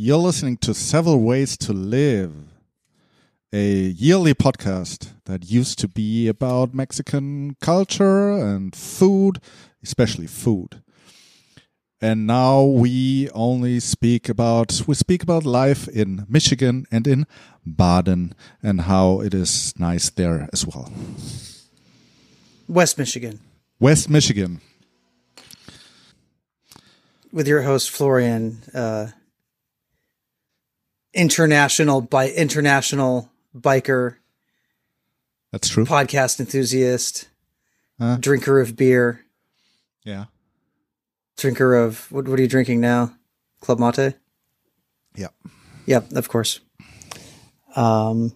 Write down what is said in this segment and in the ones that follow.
You're listening to Several Ways to Live, a yearly podcast that used to be about Mexican culture and food, especially food. And now we only speak about we speak about life in Michigan and in Baden and how it is nice there as well. West Michigan. West Michigan. With your host Florian, uh, international by international biker. That's true. Podcast enthusiast, huh? drinker of beer. Yeah. Drinker of what? What are you drinking now? Club mate. Yep. Yep. Of course. Um.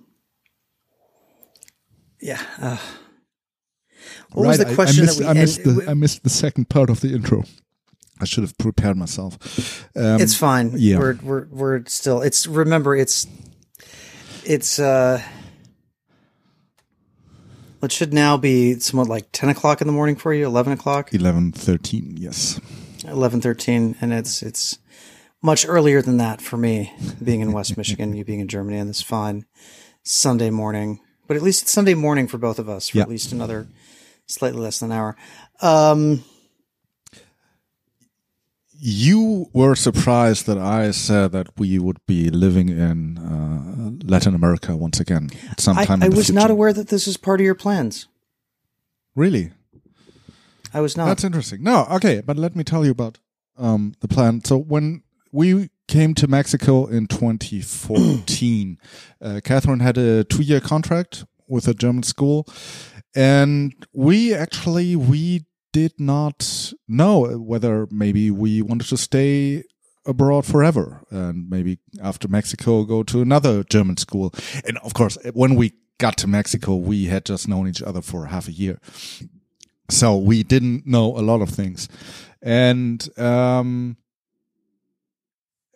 Yeah. Uh, what right, was the question I, I missed, that we? I missed, the, I missed the second part of the intro. I should have prepared myself. Um, it's fine. Yeah. We're we're we're still. It's remember. It's it's uh. It should now be somewhat like ten o'clock in the morning for you. Eleven o'clock. Eleven thirteen. Yes. Eleven thirteen, and it's it's much earlier than that for me, being in West Michigan, you being in Germany, and this fine Sunday morning. But at least it's Sunday morning for both of us for yeah. at least another slightly less than an hour. Um, you were surprised that I said that we would be living in uh, Latin America once again at some time. I, I was future. not aware that this is part of your plans. Really? I was not. That's interesting. No, okay, but let me tell you about um, the plan. So when we came to Mexico in 2014, uh, Catherine had a two-year contract with a German school, and we actually we did not know whether maybe we wanted to stay abroad forever and maybe after Mexico go to another German school. And of course, when we got to Mexico, we had just known each other for half a year. So we didn't know a lot of things. And um,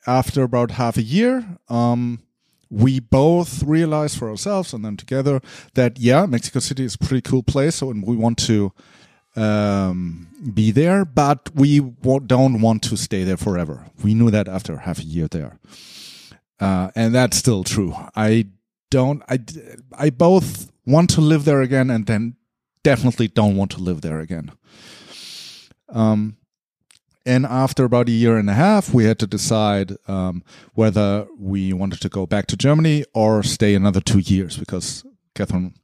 after about half a year, um, we both realized for ourselves and then together that, yeah, Mexico City is a pretty cool place. So, and we want to um, be there, but we don't want to stay there forever. We knew that after half a year there. Uh, and that's still true. I don't, I, I both want to live there again and then definitely don't want to live there again. Um, and after about a year and a half, we had to decide um, whether we wanted to go back to Germany or stay another two years because Catherine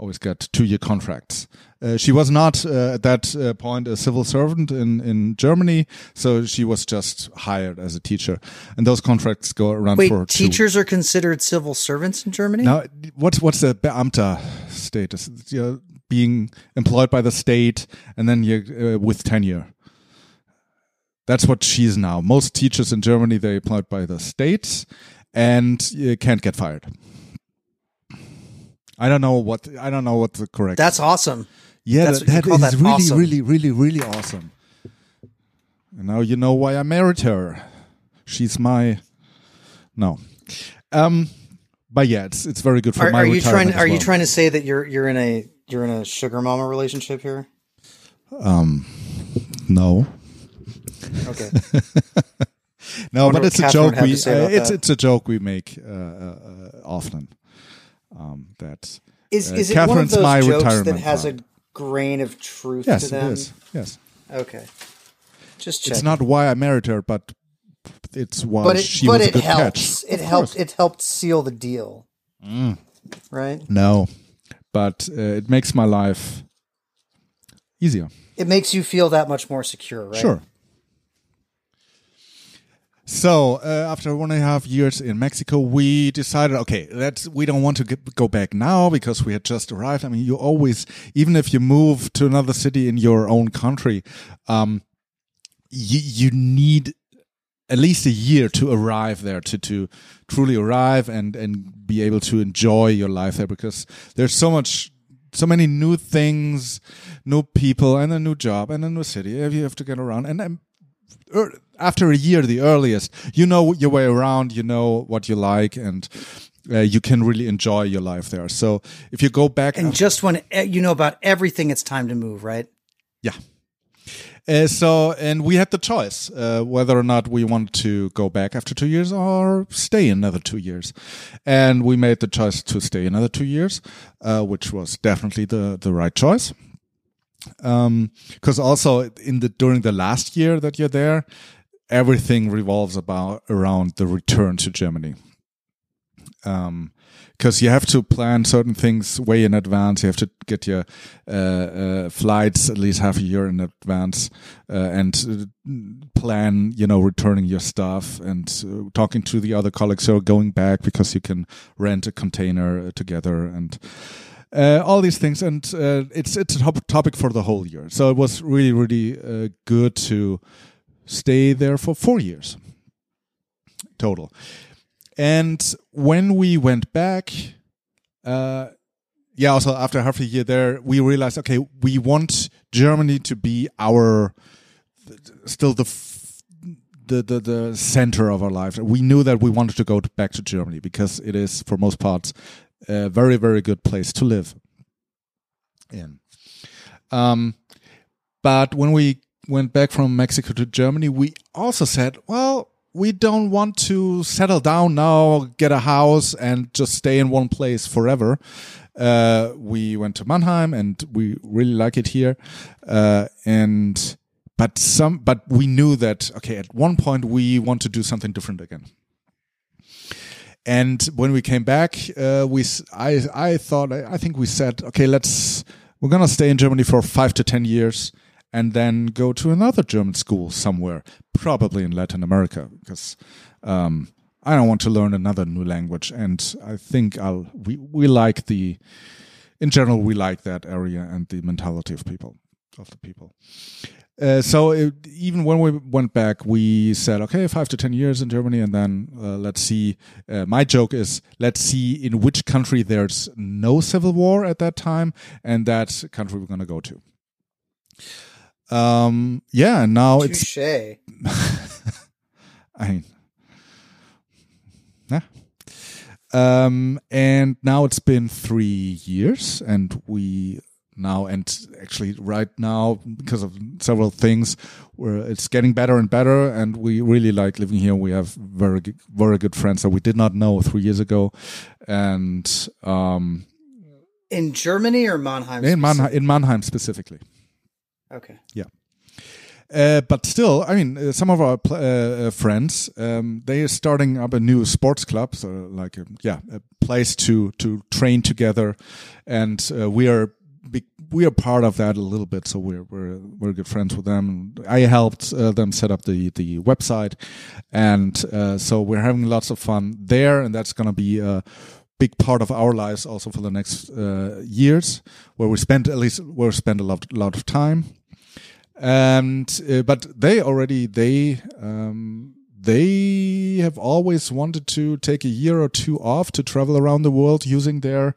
always get two year contracts. Uh, she was not uh, at that uh, point a civil servant in, in Germany, so she was just hired as a teacher. And those contracts go around Wait, for teachers two. are considered civil servants in Germany? Now, what's what's the Beamter status? You're being employed by the state, and then you uh, with tenure. That's what she's now. Most teachers in Germany they're employed by the state, and you can't get fired. I don't know what I don't know what the correct. That's awesome. Yeah, That's that, that is that really, awesome. really, really, really awesome. And now you know why I married her. She's my no. Um, but yeah, it's it's very good for are, my are you trying? Are you trying to say that you're you're in a you're in a sugar mama relationship here? Um, no, Okay. no, but it's a joke we uh, it's it's a joke we make uh, uh, uh, often. Um, that Is Uh, is it one of those my jokes that has fund. a grain of truth yes, to it them? is. Yes, Okay. Just check. it's not why I married her, but it's why but it, she but was a good helps. catch. It helped. Mm. It helped seal the deal. Right. No, but uh, it makes my life easier. It makes you feel that much more secure, right? Sure. So uh, after one and a half years in Mexico, we decided, okay, let's. We don't want to get, go back now because we had just arrived. I mean, you always, even if you move to another city in your own country, um, you you need at least a year to arrive there to to truly arrive and and be able to enjoy your life there because there's so much so many new things new people and a new job and a new city you have to get around and er, after a year the earliest you know your way around you know what you like and uh, you can really enjoy your life there so if you go back And just when e- you know about everything, it's time to move, right? yeah Uh, so, and we had the choice uh, whether or not we wanted to go back after two years or stay another two years, and we made the choice to stay another two years, uh, which was definitely the the right choice. Because also in the during the last year that you're there, everything revolves about around the return to Germany. Um, because you have to plan certain things way in advance. You have to get your uh, uh, flights at least half a year in advance uh, and uh, plan, you know, returning your stuff and uh, talking to the other colleagues who are going back because you can rent a container uh, together and. all these things, and it's it's a top topic for the whole year. So it was really really good to stay there for four years total. And when we went back, uh, yeah, also after half a year there, we realized, okay, we want Germany to be our still the the the, the center of our life. We knew that we wanted to go back to Germany because it is, for most parts, a very very good place to live in. Um, but when we went back from Mexico to Germany, we also said, well, we don't want to settle down now, get a house, and just stay in one place forever. Uh, we went to Mannheim, and we really like it here. Uh, and but some, but we knew that okay, at one point we want to do something different again. And when we came back, uh, we I I thought I think we said okay, let's we're gonna stay in Germany for five to ten years and then go to another German school somewhere, probably in Latin America, because um, I don't want to learn another new language. And I think I'll we we like the in general we like that area and the mentality of people of the people. Uh, so it, even when we went back, we said, okay, five to ten years in Germany, and then uh, let's see. Uh, my joke is, let's see in which country there's no civil war at that time, and that country we're going to go to. Um, yeah, and now Touché. it's. I mean, yeah. Um, and now it's been three years, and we now and actually right now because of several things where it's getting better and better and we really like living here we have very very good friends that we did not know three years ago and um in germany or mannheim in mannheim in mannheim specifically Okay. Yeah. Uh, but still, I mean, uh, some of our uh, uh friends, um, they are starting up a new sports club, so like, a, yeah, a place to to train together, and uh, we are we are part of that a little bit. So we're we're we're good friends with them. I helped uh, them set up the the website, and so we're having lots of fun there, and that's going to be a big part of our lives also for the next years, where we spend at least where we spend a lot lot of time and uh, but they already they um, they have always wanted to take a year or two off to travel around the world using their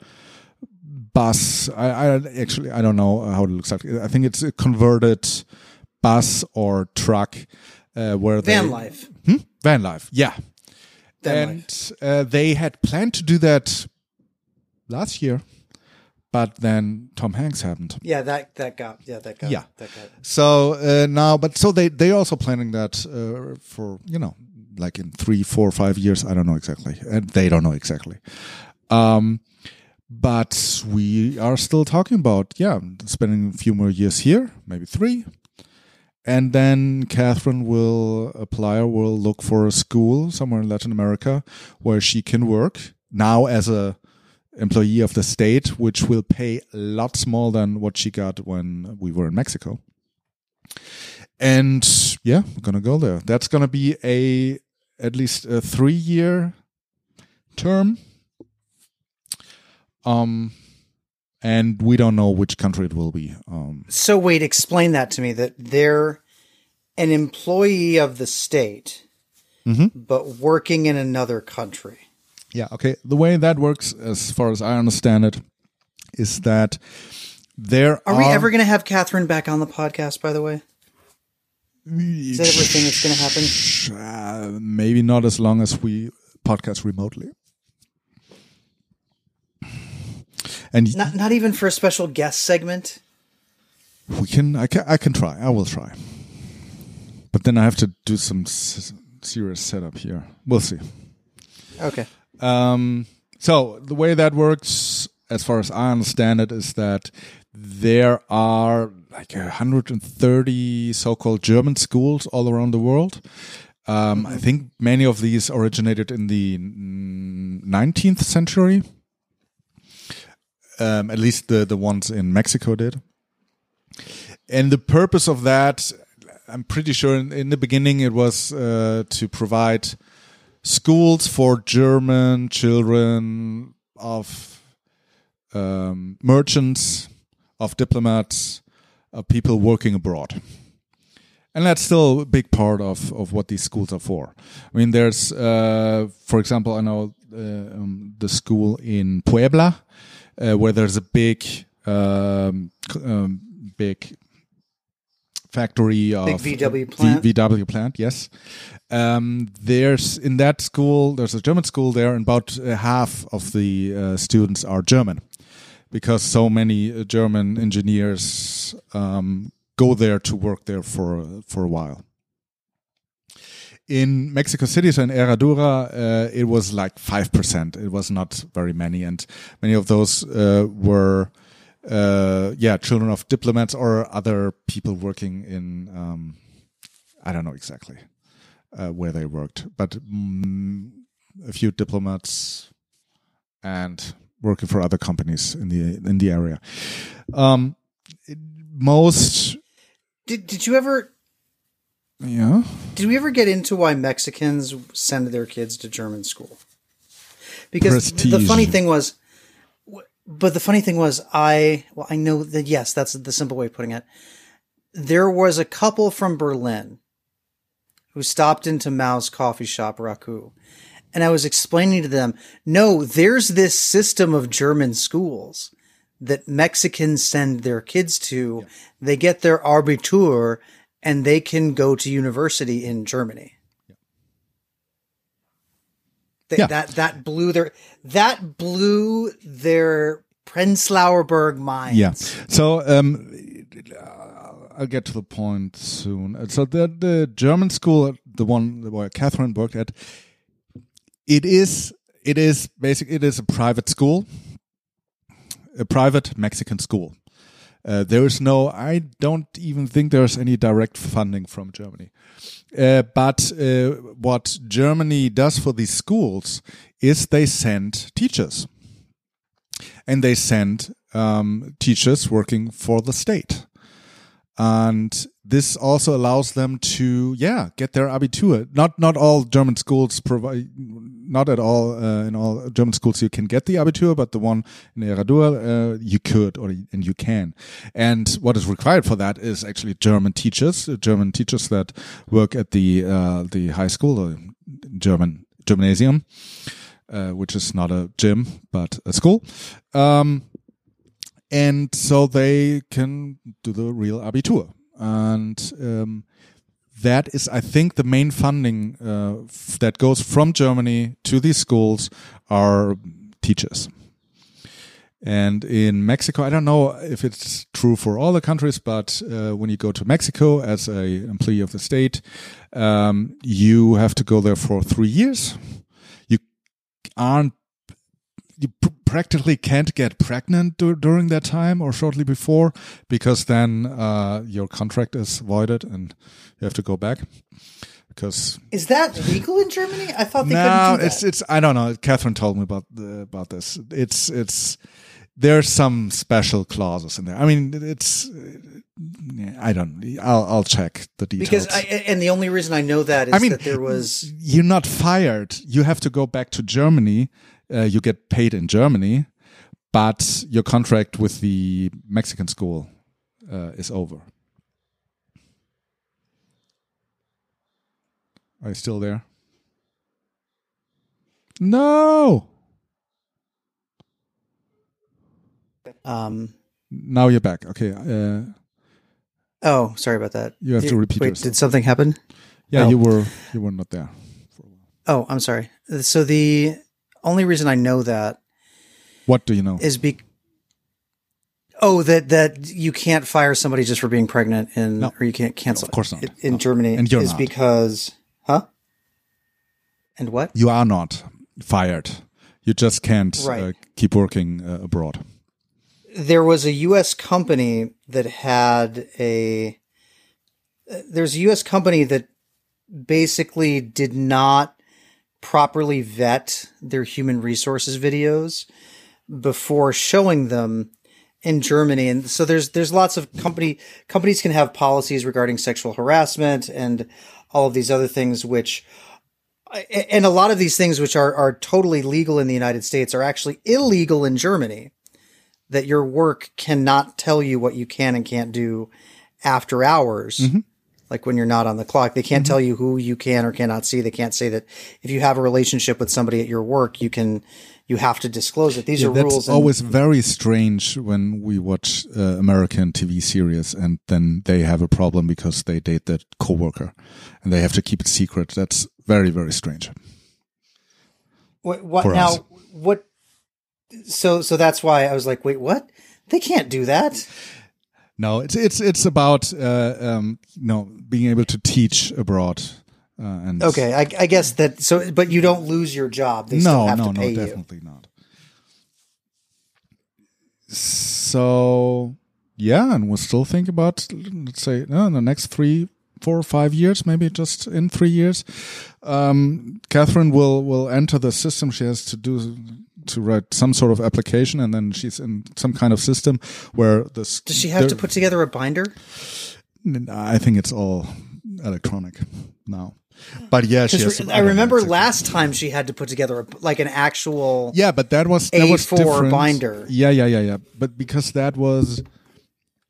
bus. I, I actually I don't know how it looks like. I think it's a converted bus or truck uh, where van they, life. Hmm? Van life, yeah. Van and life. Uh, they had planned to do that last year but then Tom Hanks happened. Yeah, that that got yeah that got Yeah. that got So uh, now, but so they they also planning that uh, for you know like in three, four, five years. I don't know exactly, and they don't know exactly. Um, but we are still talking about yeah, spending a few more years here, maybe three, and then Catherine will apply or will look for a school somewhere in Latin America where she can work now as a employee of the state, which will pay lots more than what she got when we were in Mexico. And yeah, we're gonna go there. That's gonna be a at least a three year term. Um, and we don't know which country it will be. Um, So wait, explain that to me. That they're an employee of the state, Mhm. but working in another country. Yeah, okay. The way that works, as far as I understand it, is that there Are we ever going to have Catherine back on the podcast? By the way, is that everything that's going to happen? Uh, maybe not as long as we podcast remotely. And Not not even for a special guest segment. we can. I can. I can try. I will try. But then I have to do some s- serious setup here. We'll see. Okay. Um, so the way that works, as far as I understand it, is that there are like 130 so-called German schools all around the world. Um, I think many of these originated in the mm, 19th century. Um, at least the the ones in Mexico did. And the purpose of that, I'm pretty sure in, in the beginning it was uh, to provide schools for German children of um, merchants, of diplomats, of people working abroad. And that's still a big part of, of what these schools are for. I mean, there's, uh, for example, I know uh, um, the school in Puebla, uh, where there's a big, um, um, big factory of VW V- plant. VW plant, yes. Um, there's in that school, there's a German school there, and about uh, half of the uh, students are German because so many uh, German engineers um, go there to work there for for a while. In Mexico City, so in Herradura, uh, it was like five percent. It was not very many, and many of those uh, were, uh, yeah, children of diplomats or other people working in, um, I don't know exactly uh, where they worked, but mm, a few diplomats and working for other companies in the in the area. Um, most, Did Did you ever? yeah, Did we ever get into why Mexicans send their kids to German school? Because the funny thing was, but the funny thing was, I well, I know that yes, that's the simple way of putting it. There was a couple from Berlin who stopped into Mao's coffee shop, Raku, and I was explaining to them, no, there's this system of German schools that Mexicans send their kids to. They get their Abitur and they can go to university in Germany. Yeah. That that blew their that blew their Prenzlauer Berg minds. yeah. So um, I'll get to the point soon. Uh, So the the German school, the one where Catherine worked at, it is it is basic. It is a private school, a private Mexican school. Uh, there is no. I don't even think there's any direct funding from Germany. Uh, but uh, what Germany does for these schools is they send teachers, and they send um, teachers working for the state and this also allows them to yeah get their abitur. Not not all german schools provide not at all uh, in all german schools you can get the abitur but the one in Herradura, uh, you could or and you can. And what is required for that is actually german teachers german teachers that work at the uh, the high school german gymnasium uh, which is not a gym but a school. Um, and so they can do the real abitur. And um, that is i think the main funding uh, that goes from germany to these schools are teachers. And in mexico i don't know if it's true for all the countries but uh, when you go to mexico as a employee of the state um, you have to go there for three years. You aren't you practically can't get pregnant dur- during that time or shortly before because then uh, your contract is voided and you have to go back because Is that legal in Germany? I thought they no couldn't do that. it's it's I don't know Catherine told me about the, about this it's it's there's some special clauses in there I mean it's uh, I don't I'll I'll check the details because I, and the only reason I know that is I mean, that there was you're not fired. You have to go back to Germany. Uh, you get paid in Germany, but your contract with the Mexican school uh, is over. Are you still there? No. um Now you're back. Okay. Uh, oh sorry about that. You have to repeat Wait, yourself. did something happen? yeah, Oh. you were you were not there. For a while. Oh, I'm sorry. So the only reason I know that What do you know? is be Oh, that that you can't fire somebody just for being pregnant, in No. or you can't cancel. Of course not. in No. Germany. And you're is not. because, huh? And what? You are not fired. You just can't uh, keep working uh, abroad. there was a U.S. company that had a. There's a U.S. company that basically did not properly vet their human resources videos before showing them in Germany, and so there's there's lots of company companies can have policies regarding sexual harassment and all of these other things, which and a lot of these things which are are totally legal in the United States are actually illegal in Germany that your work cannot tell you what you can and can't do after hours. Mm-hmm. Like when you're not on the clock, they can't tell you who you can or cannot see. They can't say that if you have a relationship with somebody at your work, you can, you have to disclose it. These are That's rules. and- always very strange when we watch uh, American TV series and then they have a problem because they date their coworker and they have to keep it secret. That's very very strange. what, what now? us. What? So, so that's why I was like, wait, what? They can't do that. No, it's it's it's about uh, um, you know being able to teach abroad. Uh, and Okay, I, I guess that. So, but you don't lose your job. They still no, have no, to no, pay you. definitely not. So yeah, and we'll still think about let's say no, in the next three, four or five years, maybe just in three years, um, Catherine will will enter the system. She has to do to write some sort of application, and then she's in some kind of system where this. Does she have to put together a binder? I think it's all electronic now. But yeah, she has. I remember last time she had to put together a, like an actual. Yeah, but that was that was A4 different. binder. Yeah, yeah, yeah, yeah. But because that was,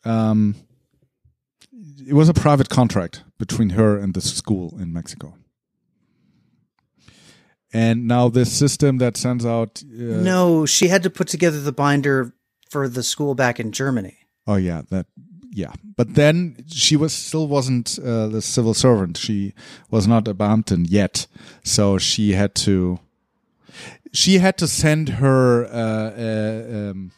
um, it was a private contract between her and the school in Mexico. And now this system that sends out. Uh, No, she had to put together the binder for the school back in Germany. Oh yeah, that yeah. But then she was still wasn't uh, the civil servant. She was not a Beamtin yet, so she had to. She had to send her. Uh, uh, um,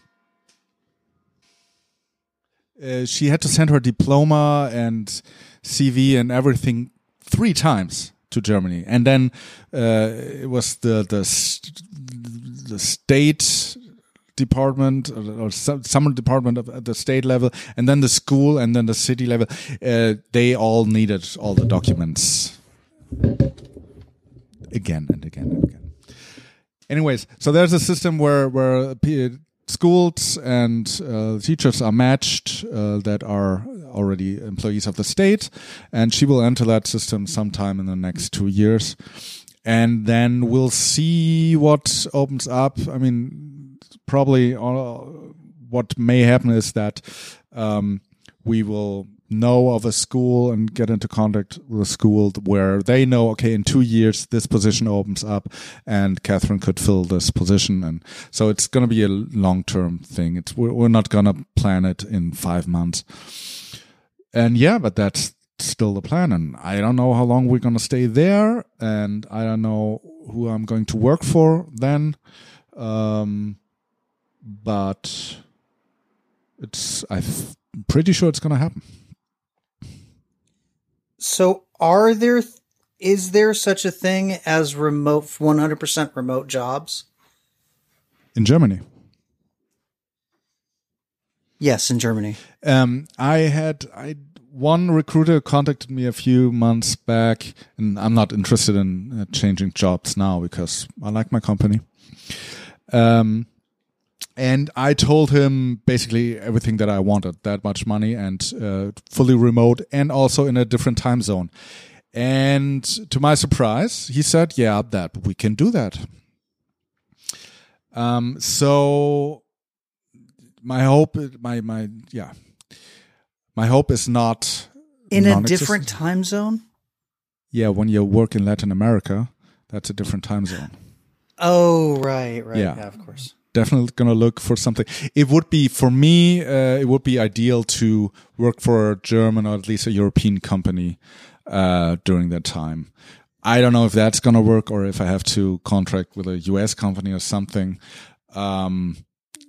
uh, she had to send her diploma and CV and everything three times to Germany, and then uh, it was the the the state department or, or some, department at the state level, and then the school, and then the city level. Uh, they all needed all the documents again and again and again. Anyways, so there's a system where where p- schools and uh, teachers are matched uh, that are already employees of the state, and she will enter that system sometime in the next two years, and then we'll see what opens up. I mean, probably uh, what may happen is that um, we will know of a school and get into contact with a school where they know, okay, in two years this position opens up, and Catherine could fill this position, and so it's going to be a long-term thing. It's we're, not going to plan it in five months, and yeah, but that's still the plan, and I don't know how long we're going to stay there, and I don't know who I'm going to work for then, um, but it's I'm pretty sure it's going to happen. So, are there is there such a thing as remote 100% remote jobs? in Germany. Yes, in Germany. Um, I had I one recruiter contacted me a few months back, and I'm not interested in uh, changing jobs now because I like my company. Um, and I told him basically everything that I wanted: that much money and uh, fully remote, and also in a different time zone. And to my surprise, he said, "Yeah, that we can do that." Um, so my hope, my my yeah, my hope is not In a different time zone? Yeah, when you work in Latin America, that's a different time zone. Oh, right, right. Yeah. Yeah, of course. Definitely gonna look for something. It would be for me. Uh, it would be ideal to work for a German or at least a European company uh, during that time. I don't know if that's gonna work or if I have to contract with a US company or something. Um,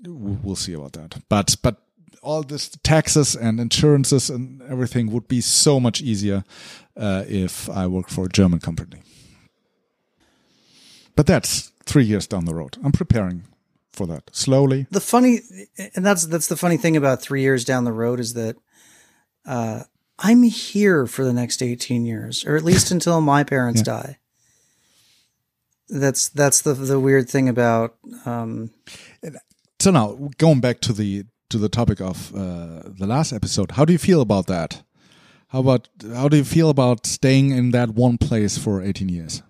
we'll see about that. But but all this taxes and insurances and everything would be so much easier uh, if I worked for a German company. But that's three years down the road. I'm preparing for that slowly. The funny, and that's that's the funny thing about three years down the road is that uh, I'm here for the next 18 years, or at least until my parents yeah. die. That's that's the the weird thing about. Um, so now going back to the to the topic of uh, the last episode, how do you feel about that? How about how do you feel about staying in that one place for 18 years?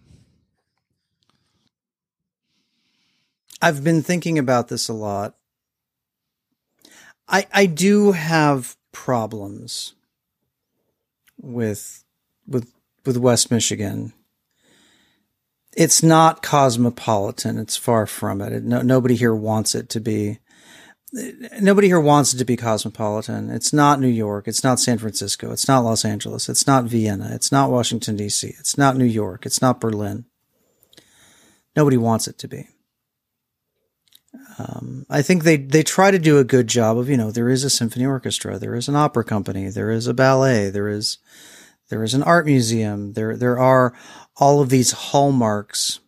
I've been thinking about this a lot. I I do have problems with with with West Michigan. It's not cosmopolitan. It's far from it. No, nobody here wants it to be. Nobody here wants it to be cosmopolitan. It's not New York. It's not San Francisco. It's not Los Angeles. It's not Vienna. It's not Washington, D.C. It's not New York. It's not Berlin. Nobody wants it to be. Um, I think they they try to do a good job of you know there is a symphony orchestra, there is an opera company, there is a ballet, there is there is an art museum, there there are all of these hallmarks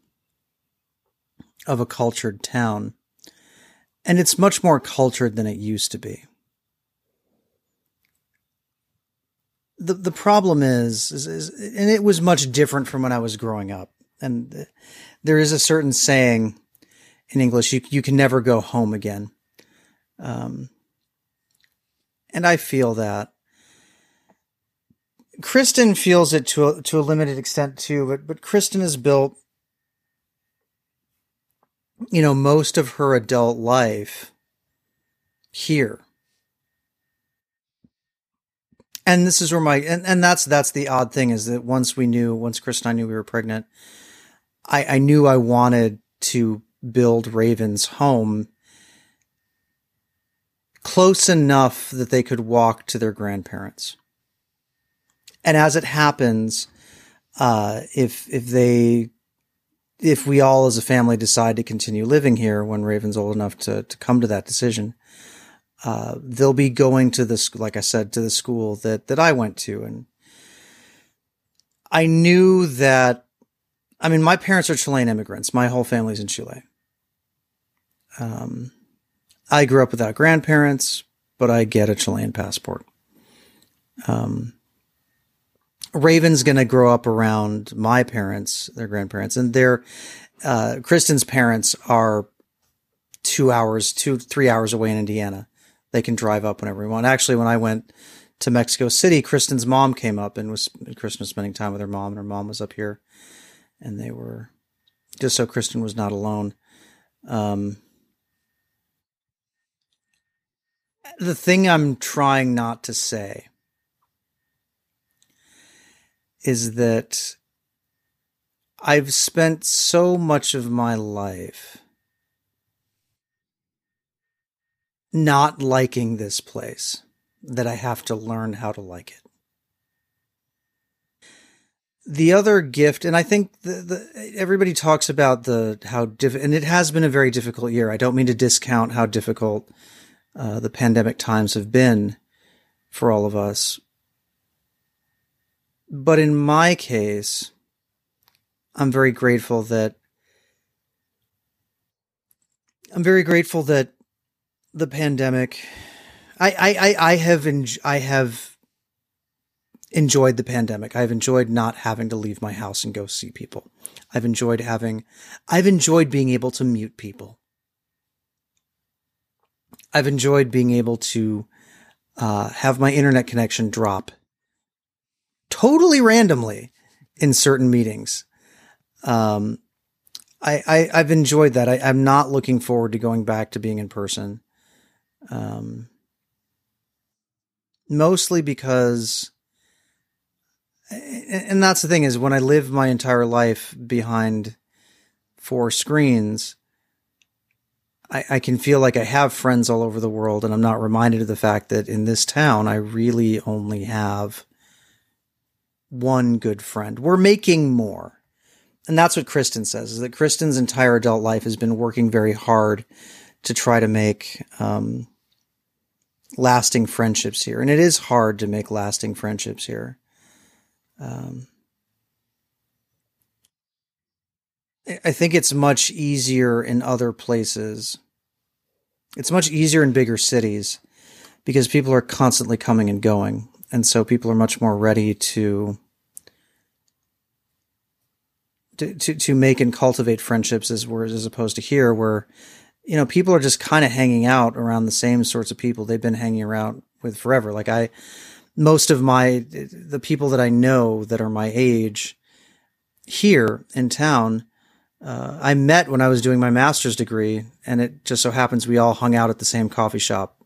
of a cultured town, and it's much more cultured than it used to be. the The problem is, is, is and it was much different from when I was growing up, and there is a certain saying in English, you, you can never go home again. Um, and I feel that. Kristen feels it to a, to a limited extent too, but, but Kristen has built, you know, most of her adult life here. And this is where my, and, and that's, that's the odd thing is that once we knew, once Kristen and I knew we were pregnant, I, I knew I wanted to build Raven's home close enough that they could walk to their grandparents. And as it happens, uh, if if they if we all as a family decide to continue living here when Raven's old enough to to come to that decision, uh, they'll be going to this, like I said, to the school that that I went to, and I knew that. I mean, my parents are Chilean immigrants. My whole family's in Chile. Um, I grew up without grandparents, but I get a Chilean passport. Um, Raven's going to grow up around my parents, their grandparents, and their uh, Kristen's parents are two hours, two three hours away in Indiana. They can drive up whenever we want. Actually, when I went to Mexico City, Kristen's mom came up and was Kristen was spending time with her mom, and her mom was up here, and they were just so Kristen was not alone. Um, the thing I'm trying not to say is that I've spent so much of my life not liking this place that I have to learn how to like it. The other gift, and I think the, the, everybody talks about the how diff, and it has been a very difficult year. I don't mean to discount how difficult uh, the pandemic times have been for all of us. But in my case, I'm very grateful that I'm very grateful that the pandemic. I I I, have enj- I have enjoyed the pandemic. I've enjoyed not having to leave my house and go see people. I've enjoyed having. I've enjoyed being able to mute people. I've enjoyed being able to uh, have my internet connection drop totally randomly in certain meetings. Um, I, I have enjoyed that. I, am not looking forward to going back to being in person. Um, mostly because, and that's the thing is when I live my entire life behind four screens, I, I can feel like I have friends all over the world, and I'm not reminded of the fact that in this town, I really only have one good friend. We're making more. And that's what Kristen says is that Kristen's entire adult life has been working very hard to try to make, um, lasting friendships here, and it is hard to make lasting friendships here. Um, I think it's much easier in other places. It's much easier in bigger cities because people are constantly coming and going. And so people are much more ready to to to, make and cultivate friendships as as opposed to here where you know people are just kind of hanging out around the same sorts of people they've been hanging around with forever. Like I most of my the people that I know that are my age here in town uh, I met when I was doing my master's degree, and it just so happens we all hung out at the same coffee shop.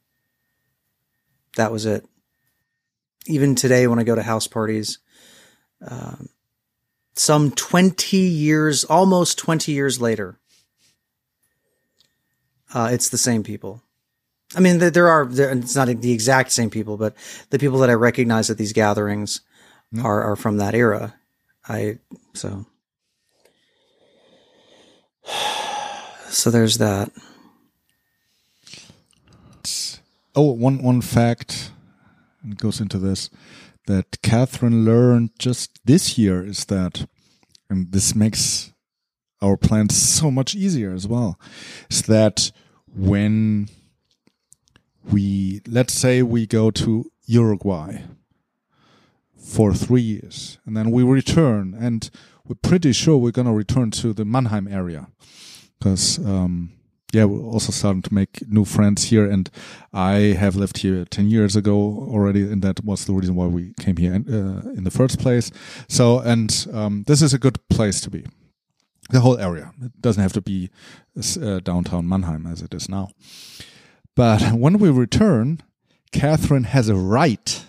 That was it. Even today, when I go to house parties, um, some 20 years, almost 20 years later, uh, it's the same people. I mean, there are, there, it's not the exact same people, but the people that I recognize at these gatherings mm. are, are from that era. I, so. So there's that. Oh, one one fact, and goes into this, that Catherine learned just this year is that, and this makes our plans so much easier as well, is that when we let's say we go to Uruguay for three years and then we return and we're pretty sure we're going to return to the Mannheim area because um, yeah, we're also starting to make new friends here. And I have lived here 10 years ago already. And that was the reason why we came here in, uh, in the first place. So, and um, this is a good place to be. The whole area. It doesn't have to be uh, downtown Mannheim as it is now. But when we return, Catherine has a right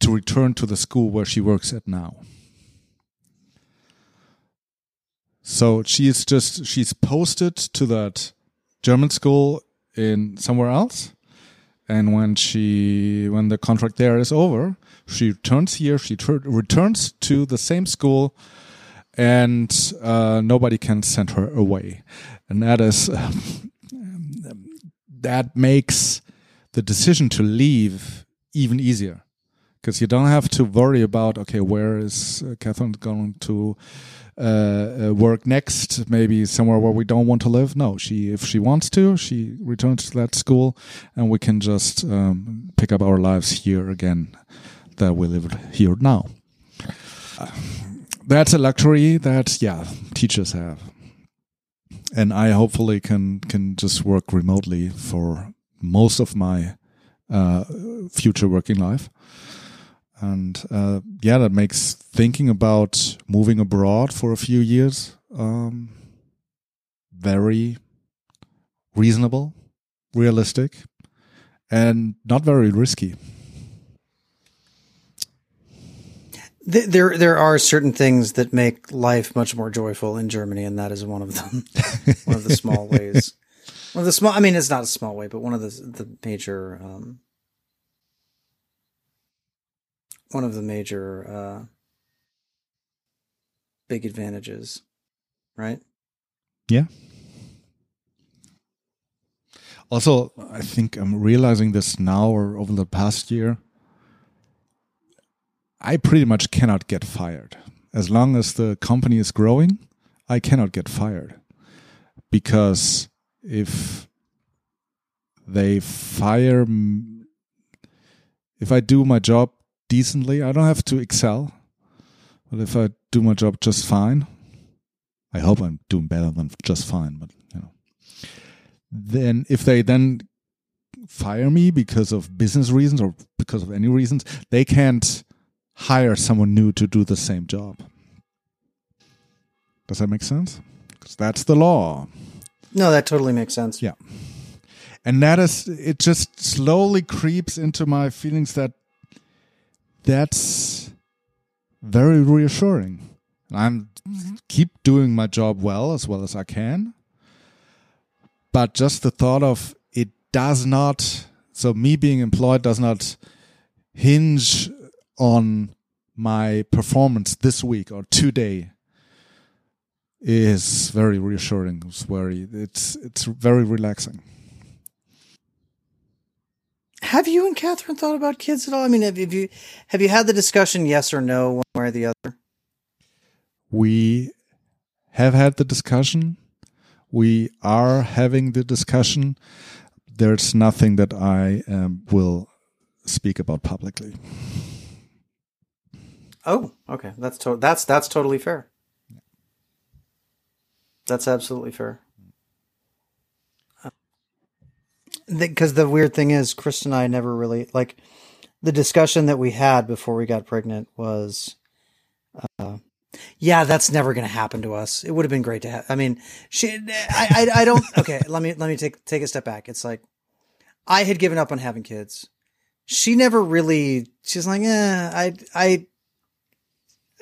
to return to the school where she works at now. So she's just she's posted to that German school in somewhere else. And when she when the contract there is over, she returns here. She returns to the same school, and uh, nobody can send her away. And that is that makes the decision to leave even easier because you don't have to worry about okay, where is uh, Catherine going to uh, uh, work next, maybe somewhere where we don't want to live. No, she if she wants to, she returns to that school, and we can just um, pick up our lives here again that we live here now. Uh, that's a luxury that yeah teachers have, and I hopefully can can just work remotely for most of my uh, future working life and uh, yeah, that makes thinking about moving abroad for a few years um, very reasonable, realistic, and not very risky. There, there are certain things that make life much more joyful in Germany, and that is one of them. one of the small ways. One of the small. I mean, it's not a small way, but one of the the major um, one of the major uh, big advantages, right? Yeah. Also, I think I'm realizing this now or over the past year. I pretty much cannot get fired. As long as the company is growing, I cannot get fired. Because if they fire, if I do my job decently. I don't have to excel, but if I do my job just fine, I hope I'm doing better than just fine. But you know, then if they then fire me because of business reasons or because of any reasons, they can't hire someone new to do the same job. Does that make sense? Because that's the law. No, that totally makes sense. Yeah. And that is, it just slowly creeps into my feelings that that's very reassuring. I'm mm-hmm. keep doing my job well as well as I can. But just the thought of it does not so me being employed does not hinge on my performance this week or today is very reassuring. It's very it's it's very relaxing. Have you and Catherine thought about kids at all? I mean, have, you have you had the discussion, yes or no, one way or the other? We have had the discussion. We are having the discussion. There's nothing that I um, will speak about publicly. Oh, okay. That's to- that's that's totally fair. That's absolutely fair. Because the weird thing is, Chris and I never really like the discussion that we had before we got pregnant was, uh, yeah, that's never going to happen to us. It would have been great to have. I mean, she, I, I, I don't. Okay, let me let me take take a step back. It's like I had given up on having kids. She never really. She's like, eh, I, I,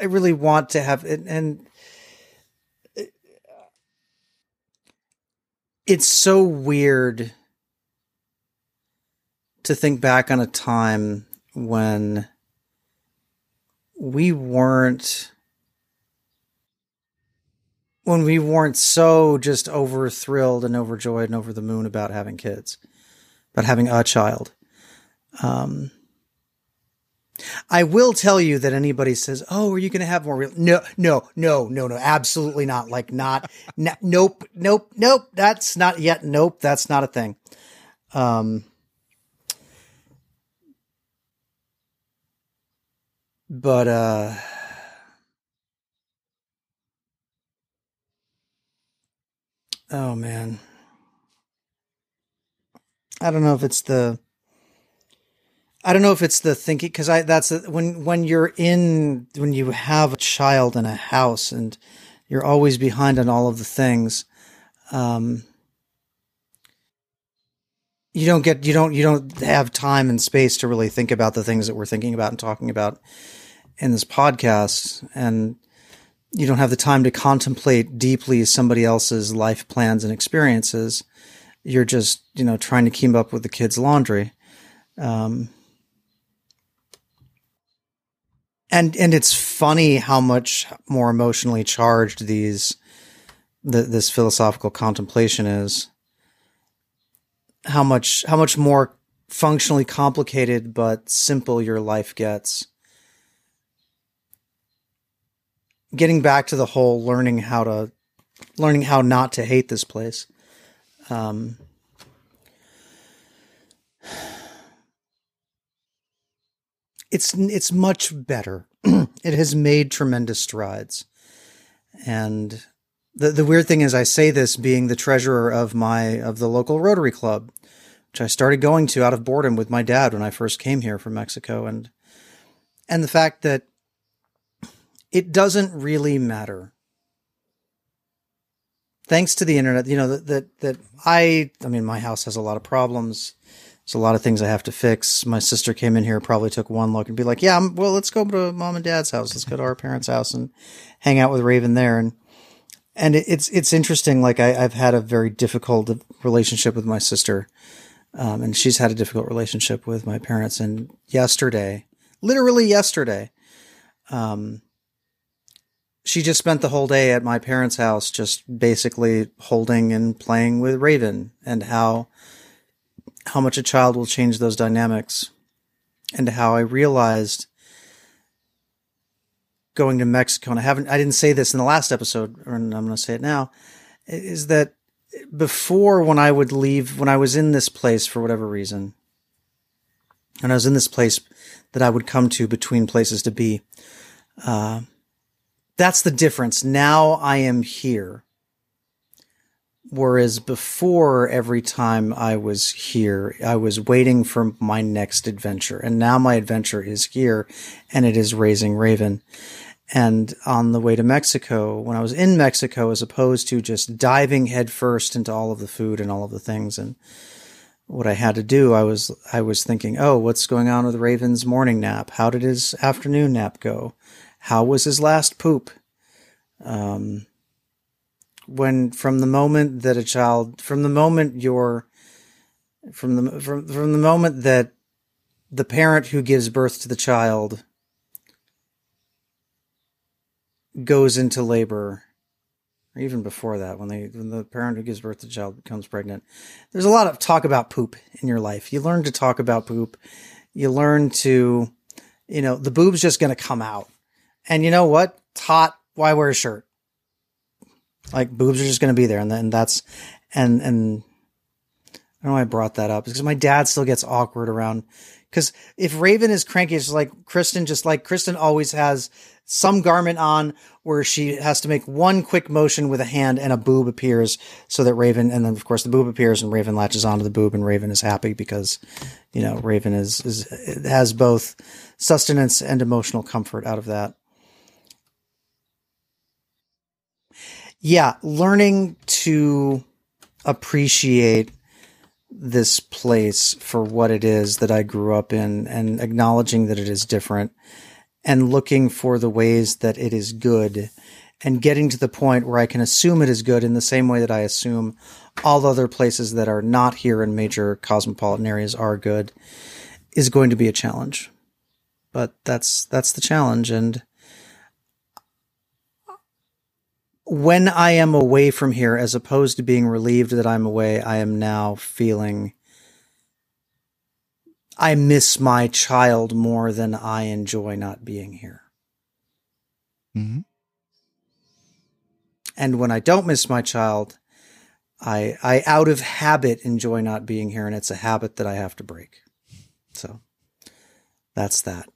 I really want to have it, and it's so weird to think back on a time when we weren't when we weren't so just over thrilled and overjoyed and over the moon about having kids, about having a child. Um, I will tell you that anybody says, "Oh, are you going to have more?" Real-? No, no, no, no, no, absolutely not. Like, not, n- nope, nope, nope. That's not yet. Nope, that's not a thing. Um, but uh, oh man, I don't know if it's the I don't know if it's the thinking because I that's the, when when you're in when you have a child in a house and you're always behind on all of the things. Um, you don't get you don't you don't have time and space to really think about the things that we're thinking about and talking about in this podcast and you don't have the time to contemplate deeply somebody else's life plans and experiences. You're just you know trying to keep up with the kids laundry. Um, and and it's funny how much more emotionally charged these the, this philosophical contemplation is. How much how much more functionally complicated but simple your life gets getting back to the whole learning how to learning how not to hate this place um, it's it's much better. it has made tremendous strides. And the the weird thing is I say this being the treasurer of my of the local Rotary Club, which I started going to out of boredom with my dad when I first came here from Mexico and and the fact that it doesn't really matter. Thanks to the internet, you know that that that I I mean my house has a lot of problems there's a lot of things I have to fix. My sister came in here, probably took one look and be like, yeah, well, let's go to mom and dad's house. Let's go to our parents' house and hang out with Raven there. And, and it's, it's interesting. Like I, have had a very difficult relationship with my sister. Um, and she's had a difficult relationship with my parents. And yesterday, literally yesterday, um, she just spent the whole day at my parents' house, just basically holding and playing with Raven and how, how much a child will change those dynamics and how I realized going to Mexico, and I haven't, I didn't say this in the last episode, and I'm going to say it now, is that before when I would leave, when I was in this place for whatever reason, and I was in this place that I would come to between places to be, uh, that's the difference. Now I am here. Whereas before, every time I was here, I was waiting for my next adventure. And now my adventure is here and it is raising Raven. And on the way to Mexico, when I was in Mexico, as opposed to just diving headfirst into all of the food and all of the things and what I had to do, I was, I was thinking, oh, what's going on with Raven's morning nap? How did his afternoon nap go? How was his last poop? Um, when from the moment that a child from the moment you're from the from from the moment that the parent who gives birth to the child goes into labor or even before that, when they when the parent who gives birth to the child becomes pregnant. There's a lot of talk about poop in your life. You learn to talk about poop. You learn to, you know, the boob's just going to come out, and you know what? It's hot. Why wear a shirt? Like boobs are just going to be there, and then that's and and I don't know why I brought that up because my dad still gets awkward around because if Raven is cranky, it's like Kristen, just like Kristen always has some garment on where she has to make one quick motion with a hand and a boob appears so that Raven, and then of course the boob appears and Raven latches onto the boob and Raven is happy because, you know, Raven is, is, has both sustenance and emotional comfort out of that. Yeah. Learning to appreciate this place for what it is that I grew up in and acknowledging that it is different and looking for the ways that it is good and getting to the point where I can assume it is good in the same way that I assume all other places that are not here in major cosmopolitan areas are good is going to be a challenge. But that's that's the challenge and when I am away from here as opposed to being relieved that I'm away, I am now feeling I miss my child more than I enjoy not being here. Mm-hmm. And when I don't miss my child, I I out of habit enjoy not being here, and it's a habit that I have to break. So that's that.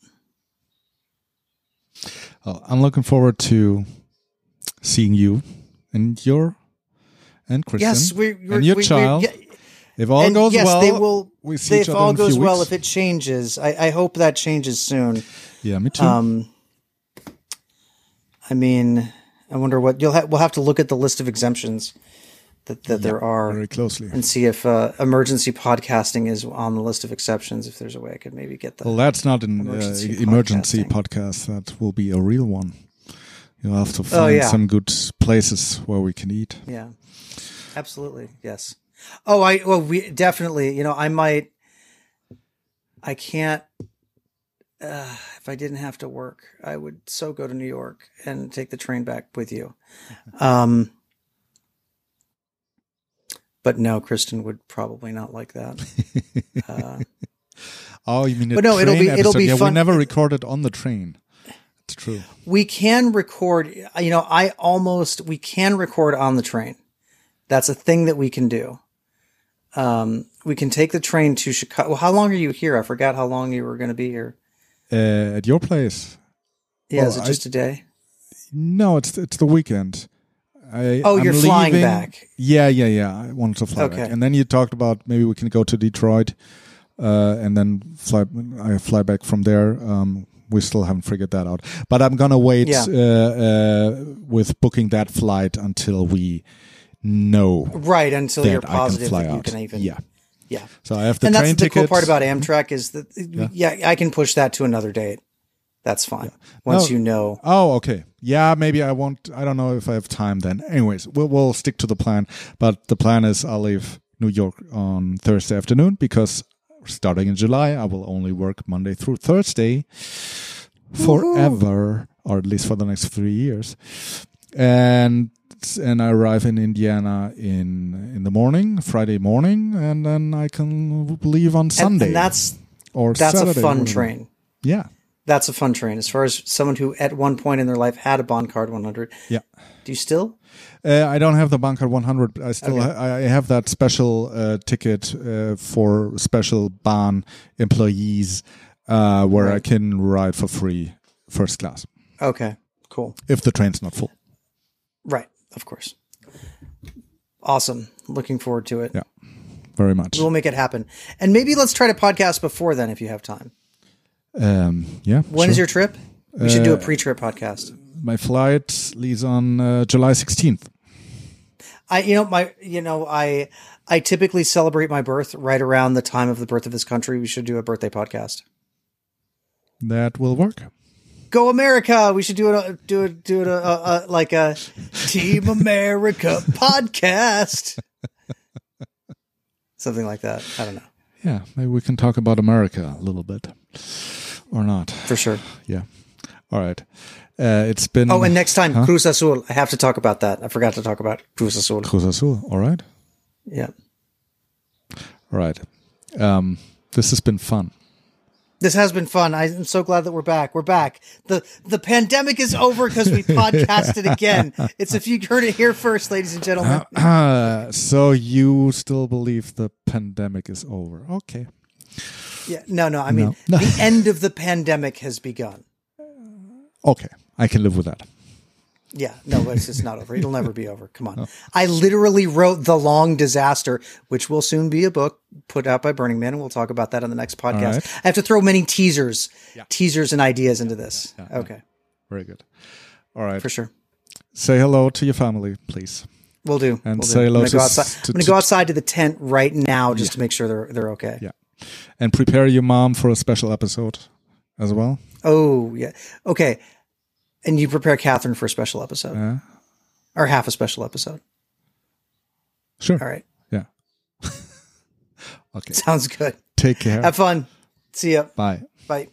Well, I'm looking forward to seeing you and your and Kristen Yes, we and your we, child. We, yeah, if all and goes yes, well, they will. we see if all in a few goes well, if it changes, I, I hope that changes soon. yeah, me too. Um, I mean, I wonder what you'll have. We'll have to look at the list of exemptions that, that there are very closely. and see if uh, emergency podcasting is on the list of exceptions. If there's a way I could maybe get that. Well, that's not an emergency, uh, emergency podcast. That will be a real one. You'll have to find Oh, yeah. some good places where we can eat. Yeah, absolutely. Yes. Oh, I well, we definitely. You know, I might. I can't. Uh, if I didn't have to work, I would so go to New York and take the train back with you. Um, but no, Kristen would probably not like that. Uh, Oh, you mean But no, it'll be- it'll episode? be yeah, we never recorded on the train. True. we can record. You know, I almost we can record on the train. That's a thing that we can do. Um, we can take the train to Chicago. Well, how long are you here? I forgot how long you were going to be here. Uh, at your place? Yeah, Well, is it just a day? No, it's it's the weekend. I, Oh, I'm you're flying leaving- back. Yeah, yeah, yeah. I wanted to fly Okay. back, and then you talked about maybe we can go to Detroit, uh, and then fly. I fly back from there. Um, we still haven't figured that out, but I'm gonna wait Yeah. uh, uh, with booking that flight until we know Right until you're positive that you out. can even. yeah. yeah. So I have the and train that's the cool part about Amtrak is that yeah. I can push that to another date. That's fine. Once No. you know. Oh, okay. Yeah, maybe I won't. I don't know if I have time then. Anyways, we'll, we'll stick to the plan. But the plan is I'll leave New York on Thursday afternoon because starting in July, I will only work Monday through Thursday forever, or at least for the next three years. And and I arrive in Indiana in in the morning, Friday morning, and then I can leave on Sunday and that's or that's Saturday, a fun whatever. train. Yeah, That's a fun train. As far as someone who at one point in their life had a BahnCard 100. yeah. Do you still? Uh, I don't have the BahnCard 100. I still Okay. ha- I have that special uh, ticket uh, for special Bahn employees uh, where I can ride for free first class Okay. Cool. if the train's not full. Right. Of course. Awesome. Looking forward to it. Yeah, very much. We'll make it happen. And maybe let's try to podcast before then if you have time. Um, yeah. When is sure. your trip? We should do a Uh, pre-trip podcast. My flight leaves on uh, July 16th. I, you know, my, you know, I, I typically celebrate my birth right around the time of the birth of this country. We should do a birthday podcast. That will work. Go America! We should do it. Uh, do it. Do it. A, a, a, like a Team America podcast. Something like that. I don't know. Yeah, maybe we can talk about America a little bit or not. For sure. Yeah. All right. Uh, it's been. Oh, and next time, Cruz Azul. I have to talk about that. I forgot to talk about Cruz Azul. Cruz Azul. All right. Yeah. All right. Um, this has been fun. This has been fun. I'm so glad that we're back. We're back. the The pandemic is over because we podcasted again. It's if you heard it here first, ladies and gentlemen. Uh, so you still believe the pandemic is over? Okay. Yeah. No, no. I mean, No. the end of the pandemic has begun. Okay. I can live with that. Yeah, no, but it's just not over. It'll never be over. Come on. I literally wrote The Long Disaster, which will soon be a book put out by Burning Man, and we'll talk about that on the next podcast. right. I have to throw many teasers, teasers and ideas into this. okay, Very good. All right. for sure. Say hello to your family, please. We'll do. And we'll say do. I'm hello gonna, go outside. to- I'm gonna to- go outside to the tent right now just to make sure they're they're okay. Yeah. And prepare your mom for a special episode as well. Oh yeah. Okay. And you prepare Catherine for a special episode Yeah. or half a special episode. Sure. All right. Yeah. okay. Sounds good. Take care. Have fun. See ya. Bye. Bye.